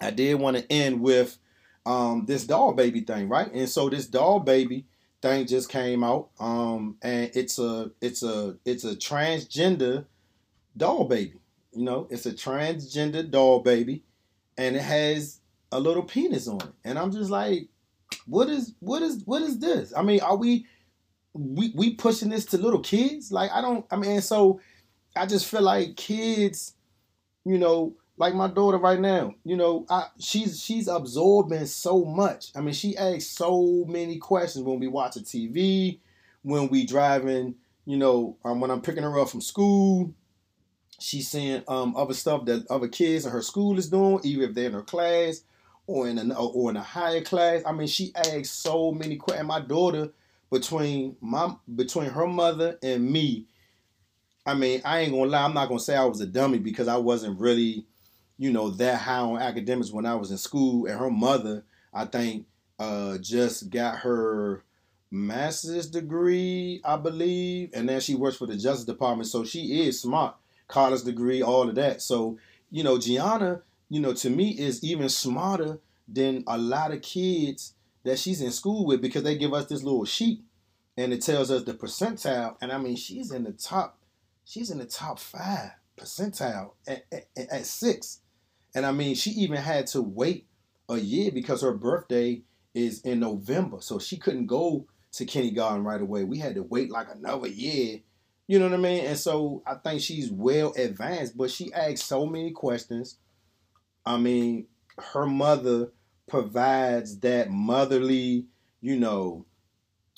[SPEAKER 4] I did want to end with um, this doll baby thing, right? And so this doll baby thing just came out, um, and it's a, it's a, it's a transgender doll baby. You know, it's a transgender doll baby, and it has a little penis on it. And I'm just like, what is what is what is this? I mean, are we we we pushing this to little kids? Like I don't I mean, so I just feel like kids, you know, like my daughter right now, you know, I she's she's absorbing so much. I mean, she asks so many questions when we watch a TV, when we driving, you know, um, when I'm picking her up from school, She's seeing um, other stuff that other kids in her school is doing, even if they're in her class or in a, or in a higher class. I mean, she asks so many questions. My daughter, between my between her mother and me, I mean, I ain't gonna lie. I'm not gonna say I was a dummy because I wasn't really, you know, that high on academics when I was in school. And her mother, I think, uh, just got her master's degree, I believe, and then she works for the Justice Department. So she is smart college degree, all of that. So, you know, Gianna, you know, to me is even smarter than a lot of kids that she's in school with because they give us this little sheet and it tells us the percentile. And I mean, she's in the top, she's in the top five percentile at, at, at six. And I mean, she even had to wait a year because her birthday is in November. So she couldn't go to kindergarten right away. We had to wait like another year. You know what I mean? And so I think she's well advanced, but she asked so many questions. I mean, her mother provides that motherly, you know,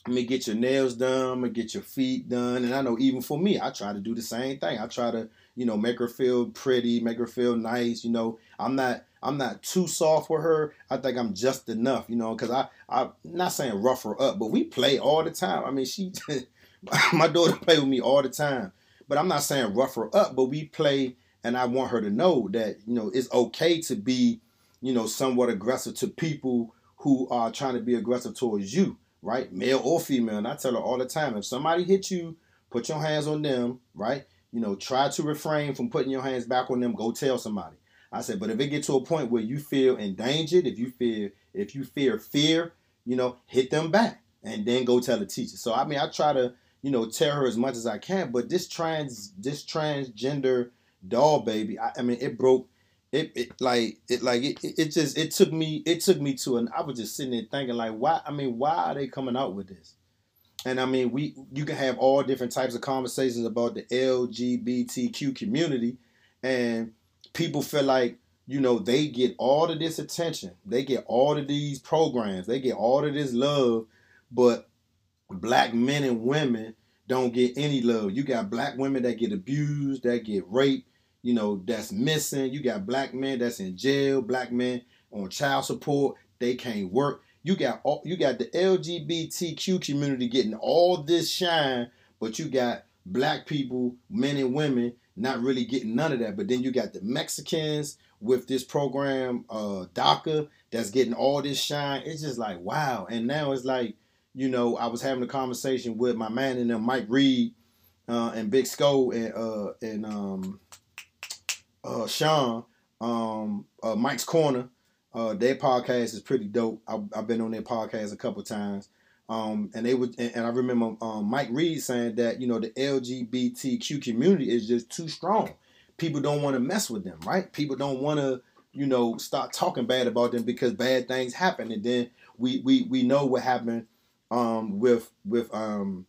[SPEAKER 4] let me get your nails done, I'm get your feet done. And I know even for me, I try to do the same thing. I try to, you know, make her feel pretty, make her feel nice. You know, I'm not I'm not too soft with her. I think I'm just enough, you know, because I I'm not saying rough her up, but we play all the time. I mean, she my daughter play with me all the time. But I'm not saying rough her up, but we play and I want her to know that, you know, it's okay to be, you know, somewhat aggressive to people who are trying to be aggressive towards you, right? Male or female. And I tell her all the time, if somebody hits you, put your hands on them, right? You know, try to refrain from putting your hands back on them. Go tell somebody. I said, but if it get to a point where you feel endangered, if you feel if you fear fear, you know, hit them back and then go tell the teacher. So I mean, I try to you know tell her as much as I can, but this trans this transgender doll baby, I, I mean, it broke. It, it like it like it, it just it took me it took me to an I was just sitting there thinking like why I mean why are they coming out with this? And I mean we you can have all different types of conversations about the LGBTQ community and people feel like you know they get all of this attention. They get all of these programs. They get all of this love. But black men and women don't get any love. You got black women that get abused that get raped you know that's missing you got black men that's in jail black men on child support they can't work you got all, you got the lgbtq community getting all this shine but you got black people men and women not really getting none of that. But then you got the Mexicans with this program, uh, DACA, that's getting all this shine. It's just like wow. And now it's like, you know, I was having a conversation with my man and them, Mike Reed, uh, and Big Skull and uh, and um, uh, Sean, um, uh, Mike's Corner. Uh, their podcast is pretty dope. I've, I've been on their podcast a couple times. Um, and they would, and, I remember um, Mike Reed saying that you know the LGBTQ community is just too strong. People don't want to mess with them, right? People don't want to, you know, start talking bad about them because bad things happen. And then we we we know what happened um, with with um,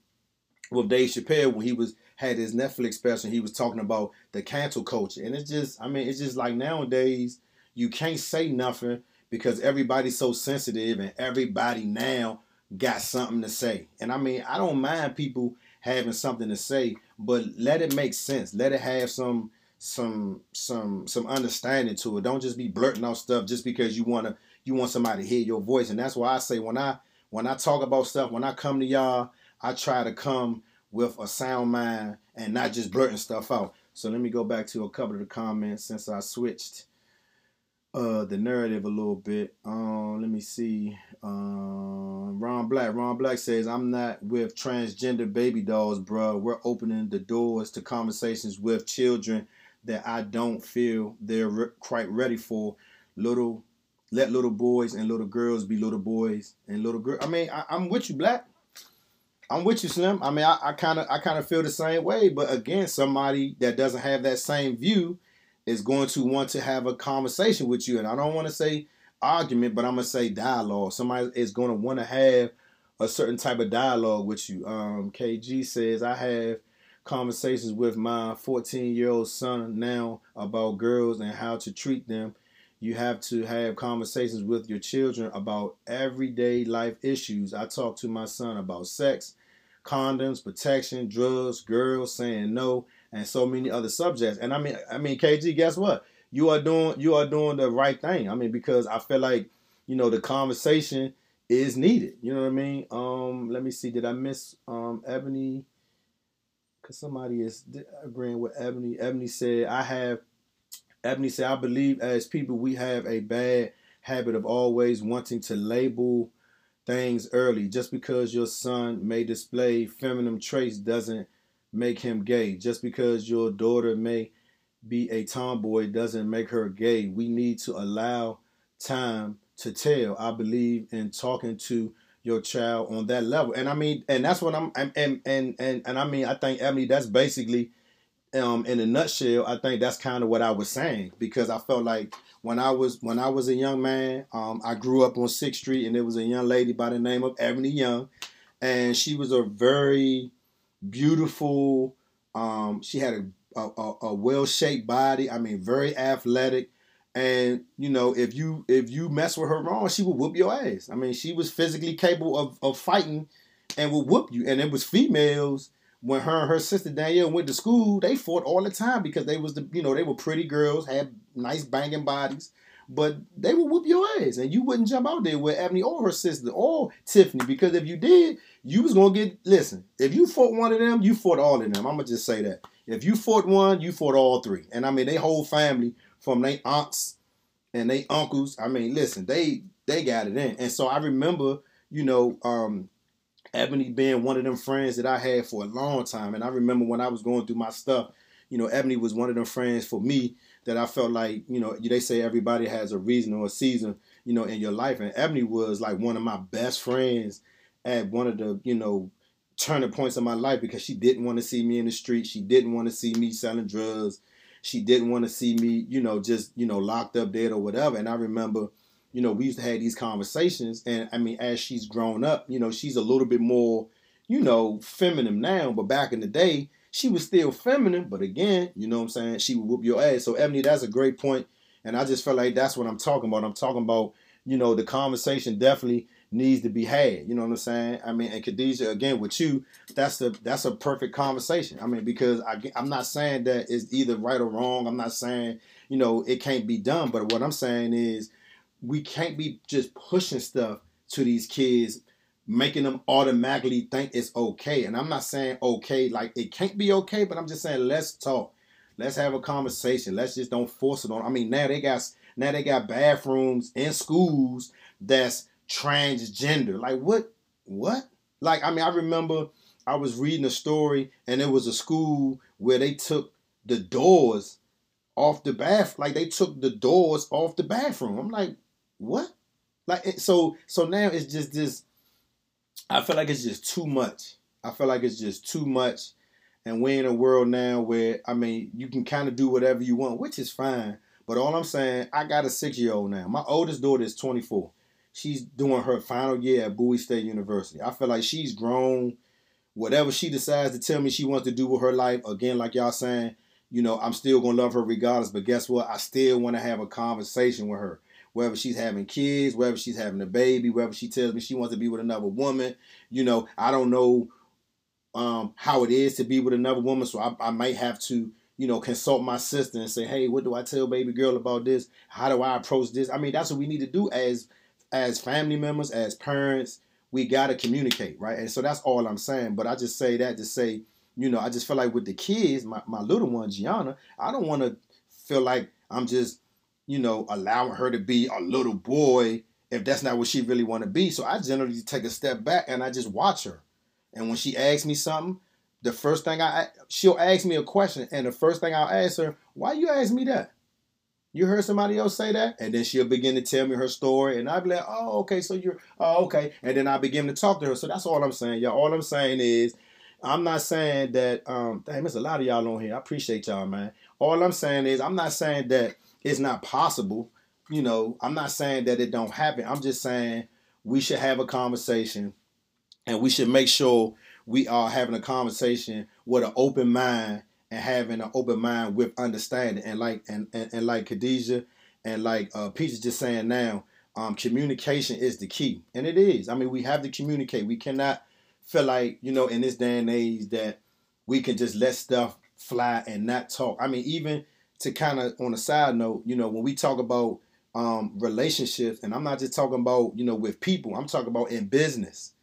[SPEAKER 4] with Dave Chappelle when he was had his Netflix special. He was talking about the cancel culture, and it's just, I mean, it's just like nowadays you can't say nothing because everybody's so sensitive and everybody now got something to say. And I mean, I don't mind people having something to say, but let it make sense. Let it have some some some some understanding to it. Don't just be blurting out stuff just because you wanna you want somebody to hear your voice. And that's why I say when I when I talk about stuff, when I come to y'all, I try to come with a sound mind and not just blurting stuff out. So let me go back to a couple of the comments since I switched uh the narrative a little bit. Um, let me see. Um, Ron Black. Ron Black says, "I'm not with transgender baby dolls, bro. We're opening the doors to conversations with children that I don't feel they're re- quite ready for. Little, let little boys and little girls be little boys and little girls. I mean, I, am with you, Black. I'm with you, Slim. I mean, I kind of, I kind of feel the same way. But again, somebody that doesn't have that same view." is going to want to have a conversation with you. And I don't want to say argument, but I'm gonna say dialogue. Somebody is going to want to have a certain type of dialogue with you. Um, KG says I have conversations with my 14 year old son now about girls and how to treat them. You have to have conversations with your children about everyday life issues. I talk to my son about sex, condoms, protection, drugs, girls saying no, and so many other subjects. And I mean, I mean, KG, guess what? You are doing you are doing the right thing. I mean, because I feel like you know the conversation is needed. You know what I mean? Um, let me see. Did I miss um Ebony? Cause somebody is agreeing with Ebony. Ebony said, "I have." Ebony said, "I believe as people we have a bad habit of always wanting to label." things early. Just because your son may display feminine traits doesn't make him gay. Just because your daughter may be a tomboy doesn't make her gay. We need to allow time to tell. I believe in talking to your child on that level. And I mean, and that's what I'm and and and and, I mean, I think Emily, that's basically um, in a nutshell, I think that's kind of what I was saying because I felt like when I was when I was a young man, um, I grew up on Sixth Street, and there was a young lady by the name of Ebony Young, and she was a very beautiful. Um, she had a, a, a well shaped body. I mean, very athletic. And you know, if you if you mess with her wrong, she would whoop your ass. I mean, she was physically capable of, of fighting and would whoop you. And it was females when her and her sister Danielle went to school, they fought all the time because they was the you know, they were pretty girls, had nice banging bodies, but they would whoop your ass. And you wouldn't jump out there with Ebony or her sister or Tiffany, because if you did, you was gonna get listen, if you fought one of them, you fought all of them. I'm gonna just say that. If you fought one, you fought all three. And I mean they whole family from their aunts and they uncles. I mean, listen, they they got it in. And so I remember, you know, um, Ebony being one of them friends that I had for a long time. And I remember when I was going through my stuff, you know, Ebony was one of them friends for me that I felt like, you know, they say everybody has a reason or a season, you know, in your life. And Ebony was like one of my best friends at one of the, you know, turning points of my life because she didn't want to see me in the street. She didn't want to see me selling drugs she didn't want to see me, you know, just, you know, locked up dead or whatever. And I remember, you know, we used to have these conversations. And I mean, as she's grown up, you know, she's a little bit more, you know, feminine now. But back in the day, she was still feminine. But again, you know what I'm saying? She would whoop your ass. So, Ebony, that's a great point. And I just felt like that's what I'm talking about. I'm talking about, you know, the conversation definitely needs to be had. You know what I'm saying? I mean, and Khadijah, again with you, that's the that's a perfect conversation. I mean, because I, I'm not saying that it's either right or wrong. I'm not saying you know it can't be done. But what I'm saying is we can't be just pushing stuff to these kids, making them automatically think it's okay. And I'm not saying okay like it can't be okay, but I'm just saying let's talk. Let's have a conversation. Let's just don't force it on. I mean, now they got now they got bathrooms in schools that's transgender. Like what? What? Like I mean, I remember I was reading a story, and it was a school where they took the doors off the bath. Like they took the doors off the bathroom. I'm like, what? Like so. So now it's just this. I feel like it's just too much. I feel like it's just too much. And we're in a world now where I mean, you can kind of do whatever you want, which is fine. But all I'm saying, I got a six year old now. My oldest daughter is 24 she's doing her final year at Bowie State University. I feel like she's grown. Whatever she decides to tell me she wants to do with her life, again, like y'all saying, you know, I'm still gonna love her regardless. But guess what? I still want to have a conversation with her. Whether she's having kids, whether she's having a baby, whether she tells me she wants to be with another woman, you know, I don't know um, how it is to be with another woman, so I, I might have to you know, consult my sister and say, hey, what do I tell baby girl about this? How do I approach this? I mean, that's what we need to do as as family members, as parents, we got to communicate, right? And so that's all I'm saying. But I just say that to say, you know, I just feel like with the kids, my, my little one, Gianna, I don't want to feel like I'm just, you know, allowing her to be a little boy if that's not what she really want to be. So I generally take a step back and I just watch her. And when she asks me something, the first thing I she'll ask me a question, and the first thing I'll ask her, why you ask me that? You heard somebody else say that? And then she'll begin to tell me her story. And I'll be like, oh, okay, so you're, oh, okay. And then I begin to talk to her. So that's all I'm saying, y'all. All I'm saying is, I'm not saying that, um, damn, there's a lot of y'all on here. I appreciate y'all, man. All I'm saying is, I'm not saying that it's not possible. You know, I'm not saying that it don't happen. I'm just saying we should have a conversation and we should make sure we are having a conversation with an open mind and having an open mind with understanding and like and, and, and like Khadijah and like uh is just saying now, um, communication is the key. And it is. I mean, we have to communicate. We cannot feel like, you know, in this day and age that we can just let stuff fly and not talk. I mean, even to kind of on a side note, you know, when we talk about um, relationships, and I'm not just talking about, you know, with people, I'm talking about in business.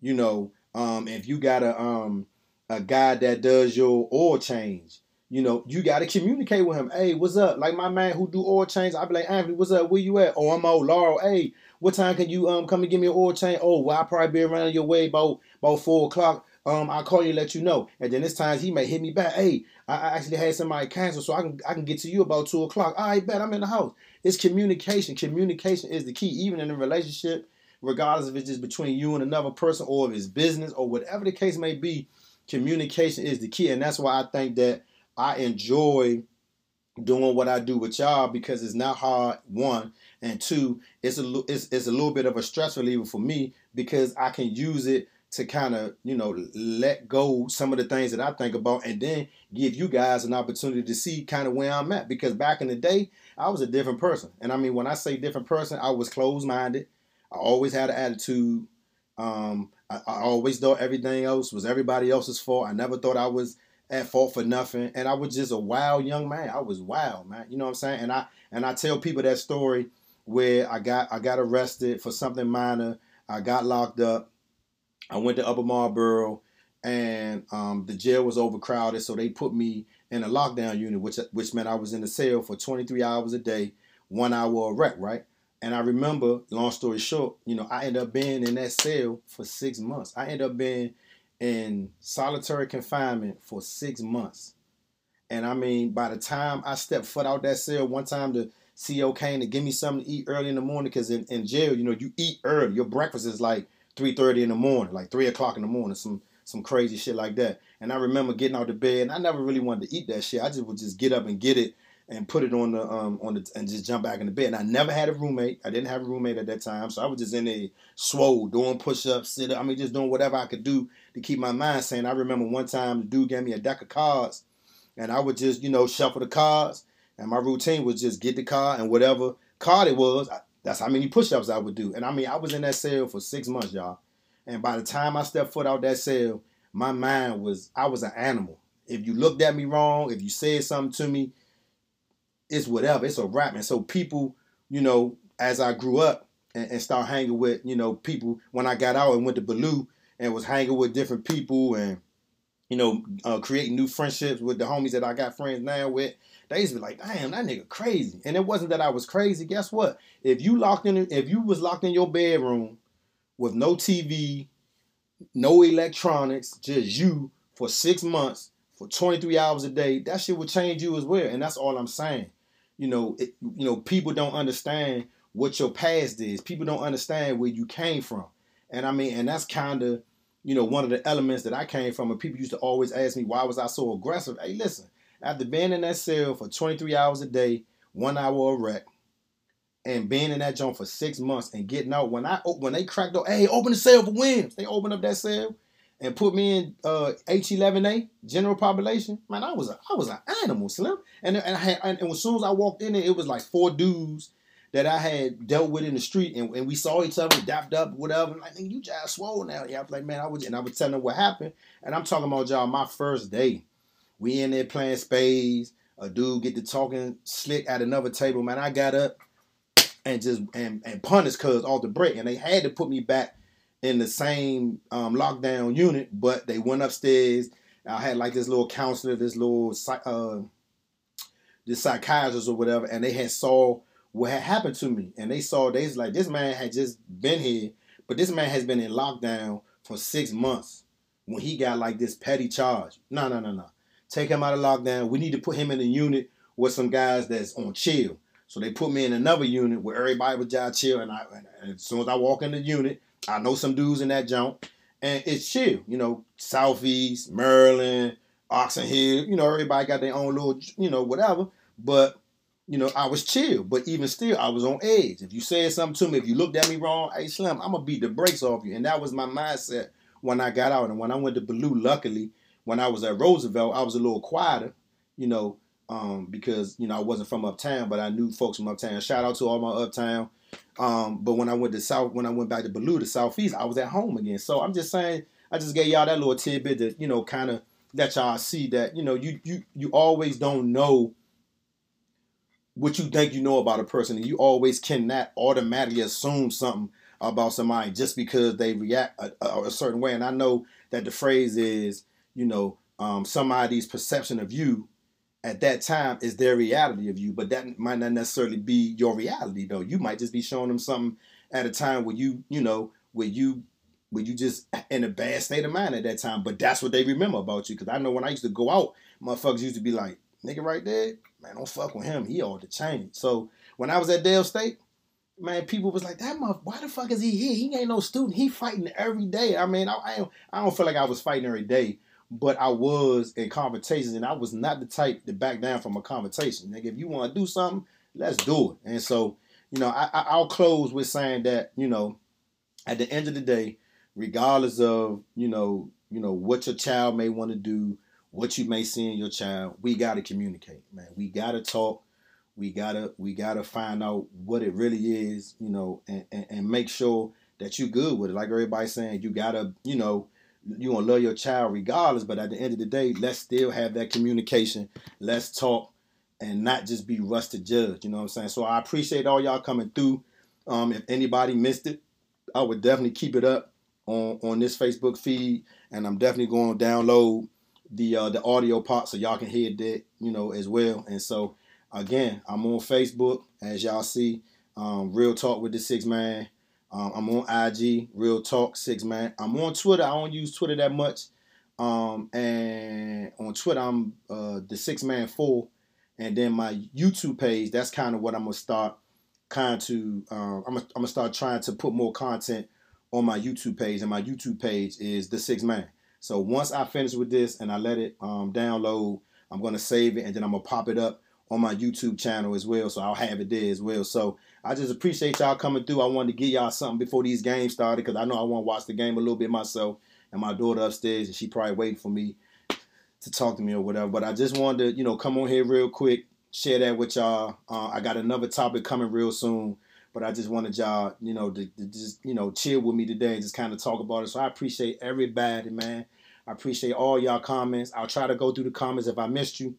[SPEAKER 4] You know, um, if you gotta um a guy that does your oil change. You know, you got to communicate with him. Hey, what's up? Like my man who do oil change, I'd be like, Anthony, what's up? Where you at? Oh, I'm old Laurel. Hey, what time can you um come and give me an oil change? Oh, well, I'll probably be around your way about about four o'clock. Um, I'll call you let you know. And then this time he may hit me back. Hey, I, I actually had somebody cancel, so I can I can get to you about two o'clock. All right, bet I'm in the house. It's communication. Communication is the key, even in a relationship, regardless if it's just between you and another person or if it's business or whatever the case may be communication is the key, and that's why I think that I enjoy doing what I do with y'all because it's not hard. One and two, it's a it's, it's a little bit of a stress reliever for me because I can use it to kind of you know let go some of the things that I think about and then give you guys an opportunity to see kind of where I'm at. Because back in the day I was a different person. And I mean when I say different person I was closed minded I always had an attitude. Um, I, I always thought everything else was everybody else's fault. I never thought I was at fault for nothing. And I was just a wild young man. I was wild man. You know what I'm saying? And I and I tell people that story where I got I got arrested for something minor. I got locked up I went to Upper Marlboro, and um, the jail was overcrowded, so they put me in a lockdown unit, which which meant I was in the cell for 23 hours a day, one hour a rec, right? And I remember, long story short, you know, I ended up being in that cell for six months. I ended up being in solitary confinement for six months. And I mean, by the time I stepped foot out that cell, one time the CO came to give me something to eat early in the morning, because in, in jail, you know, you eat early. Your breakfast is like three thirty in the morning, like three o'clock in the morning, some some crazy shit like that. And I remember getting out of bed, and I never really wanted to eat that shit. I just would just get up and get it and put it on the um on the and just jump back in the bed. And I never had a roommate. I didn't have a roommate at that time, so I was just in a swole, doing push ups, sit up. I mean, just doing whatever I could do to keep my mind sane. I remember one time the dude gave me a deck of cards, and I would just you know shuffle the cards. And my routine was just get the card and whatever card it was, that's how many push-ups I would do. And I mean, I was in that cell for six months, y'all. And by the time I stepped foot out that cell, my mind was I was an animal. If you looked at me wrong, if you said something to me, it's whatever. It's a rap. And so people, you know, as I grew up and, and start hanging with, you know, people when I got out and went to Ballou and was hanging with different people and you know, uh, creating new friendships with the homies that I got friends now with. They used to be like, damn, that nigga crazy. And it wasn't that I was crazy. Guess what? If you locked in, if you was locked in your bedroom with no TV, no electronics, just you for six months, for 23 hours a day, that shit would change you as well. And that's all I'm saying. You know, it, you know, people don't understand what your past is. People don't understand where you came from. And I mean, and that's kind of, you know, one of the elements that I came from. And people used to always ask me, why was I so aggressive? Hey, listen, after being in that cell for 23 hours a day, one hour a rec, and being in that joint for six months and getting out, when I when they cracked up, hey, open the cell for Williams. They opened up that cell and put me in uh, H11A general population. Man, I was a I was an animal, Slim. And and, I had, and as soon as I walked in there, it was like four dudes that I had dealt with in the street, and, and we saw each other, dapped up, whatever. I'm like, you just swole now. Yeah, I was like, man, I was, and I was telling them what happened, and I'm talking about y'all my first day. We in there playing spades. A dude get to talking slick at another table. Man, I got up and just and, and punished cuz off the break. And they had to put me back in the same um, lockdown unit, but they went upstairs. I had like this little counselor, this little uh, this psychiatrist or whatever, and they had saw what had happened to me, and they saw they was like this man had just been here, but this man has been in lockdown for six months when he got like this petty charge. No, no, no, no take him out of lockdown. We need to put him in a unit with some guys that's on chill. So they put me in another unit where everybody was just chill. And, I, and as soon as I walk in the unit, I know some dudes in that junk, and it's chill. You know, Southeast, Maryland, Oxon Hill. You know, everybody got their own little, you know, whatever. But you know, I was chill. But even still, I was on edge. If you said something to me, if you looked at me wrong, hey Slim, I'm gonna beat the brakes off you. And that was my mindset when I got out. And when I went to Ballou, luckily, when I was at Roosevelt, I was a little quieter, you know, um, because you know I wasn't from uptown, but I knew folks from uptown. Shout out to all my uptown. Um, but when I went to South, when I went back to Ballou, the Southeast, I was at home again. So I'm just saying, I just gave y'all that little tidbit to you know kind of let y'all see that you know you you you always don't know what you think you know about a person, and you always cannot automatically assume something about somebody just because they react a, a, a certain way. And I know that the phrase is you know, um, somebody's perception of you at that time is their reality of you, but that might not necessarily be your reality though. You might just be showing them something at a time where you, you know, where you where you just in a bad state of mind at that time. But that's what they remember about you. Cause I know when I used to go out, motherfuckers used to be like, nigga right there, man, don't fuck with him. He ought to change. So when I was at Dale State, man, people was like, that mother, why the fuck is he here? He ain't no student. He fighting every day. I mean, I, I, I don't feel like I was fighting every day but I was in conversations, and I was not the type to back down from a conversation. Nigga, if you want to do something, let's do it. And so, you know, I, I'll close with saying that, you know, at the end of the day, regardless of, you know, you know what your child may want to do, what you may see in your child, we got to communicate, man. We got to talk. We gotta we gotta find out what it really is, you know, and, and, and make sure that you're good with it. Like everybody's saying, you gotta, you know, you gonna love your child regardless. But at the end of the day, let's still have that communication. Let's talk and not just be rushed to judge. You know what I'm saying? So I appreciate all y'all coming through. Um, if anybody missed it, I would definitely keep it up on on this Facebook feed, and I'm definitely going to download the uh, the audio part so y'all can hear that, you know, as well. And so again, I'm on Facebook as y'all see, um, Real Talk with the Six Man. Um, I'm on IG, Real Talk Six Man. I'm on Twitter. I don't use Twitter that much. Um, and on Twitter, I'm uh, the Six Man Four. And then my YouTube page, that's kind of what I'm gonna start kind to. Uh, I'm, gonna, I'm start trying to put more content on my YouTube page, and my YouTube page is the Six Man. So once I finish with this and I let it um, download, I'm gonna save it, and then I'm gonna pop it up on my YouTube channel as well. So I'll have it there as well. So I just appreciate y'all coming through. I wanted to give y'all something before these games started because I know I want to watch the game a little bit myself. And my daughter upstairs, and she probably waiting for me to talk to me or whatever. But I just wanted to, you know, come on here real quick, share that with y'all. Uh, I got another topic coming real soon, but I just wanted y'all, you know, to, to just, you know, chill with me today and just kind of talk about it. So I appreciate everybody, man. I appreciate all y'all comments. I'll try to go through the comments if I missed you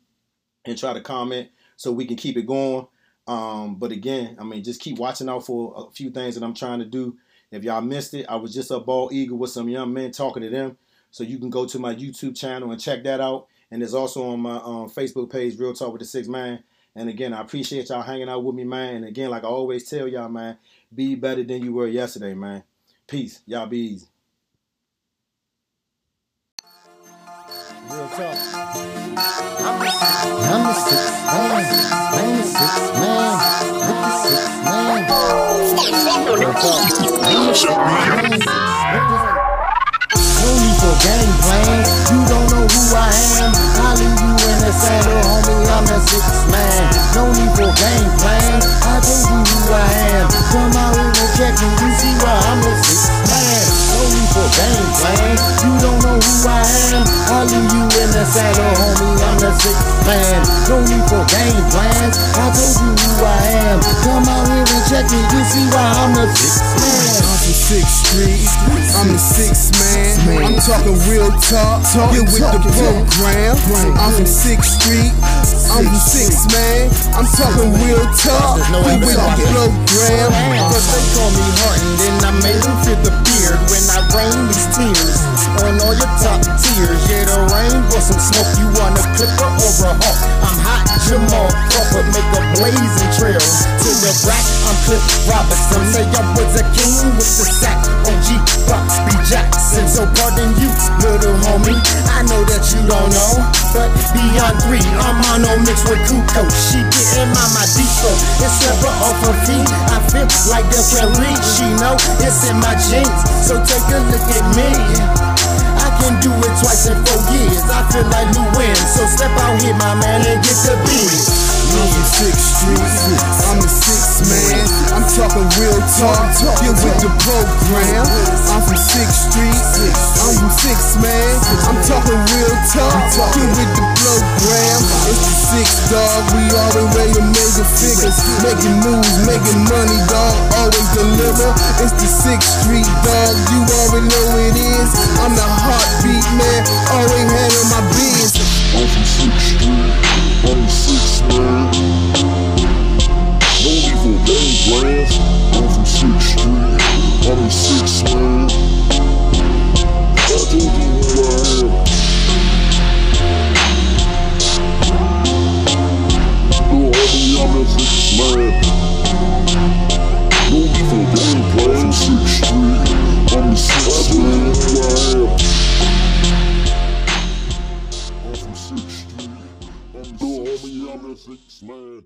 [SPEAKER 4] and try to comment so we can keep it going. Um, but again, I mean, just keep watching out for a few things that I'm trying to do. If y'all missed it, I was just a ball eagle with some young men talking to them. So you can go to my YouTube channel and check that out. And it's also on my um, Facebook page, Real Talk with the Six Man. And again, I appreciate y'all hanging out with me, man. And again, like I always tell y'all, man, be better than you were yesterday, man. Peace. Y'all be easy.
[SPEAKER 5] Real talk. I'm the six man, man, the six man, with the six man. I'm the six man, no need for game plan. You don't know who I am. I leave you in the saddle, homie. I'm the six man. No need for game plan. I told you who I am. Come out here and check me. You see why I'm the six man. For game plan. You don't know who I am. I leave you in the saddle, homie. I'm the six man. No need for game plans. I told you who I am. Come out here and check me. You see why I'm the six man.
[SPEAKER 6] I'm from Sixth Street. I'm the sixth man. I'm talking real talk. Get with the program. I'm from Sixth Street. I'm from Sixth man. I'm talking real talk. Get with the program.
[SPEAKER 5] Cause they call me Harden, then I made them feel the beard when I rain these tears on all your top tiers. Yeah, the rain for some smoke. You want a clipper or a hawk? I'm hot, Jamal Crawford, make a blazing trail to the back. I'm Cliff Robinson. Say I was a king with the sack. OG Bobby Jackson. So pardon you, little homie. I know that you don't know, but beyond three, I'm on no mix with Kukoc. She getting mama depot. It's never off her feet. I feel like the Kelly. She know it's in my jeans. So take a look at me. I can do it twice in four years. I feel like Lou. So step out here, my man, and get the beat.
[SPEAKER 6] From Sixth Street. I'm the sixth man. I'm talking real talk. Get with the program. I'm from Sixth Street. I'm from Sixth man. I'm talking real talk. Get with the program. It's the sixth dog. We all the way to major figures. Making moves, making money, dog. Always deliver. It's the Sixth Street dog. You already know it is. I'm the heartbeat man. Always handle my biz.
[SPEAKER 7] I'm from Sixth Street. Sixth man. No need for game plans. I'm from Sixth Street. I'm the sixth man. I told you who I am. No, homie, I'm the sixth man. No for game plans. I'm from Sixth Street. I'm the sixth man. Sixth man.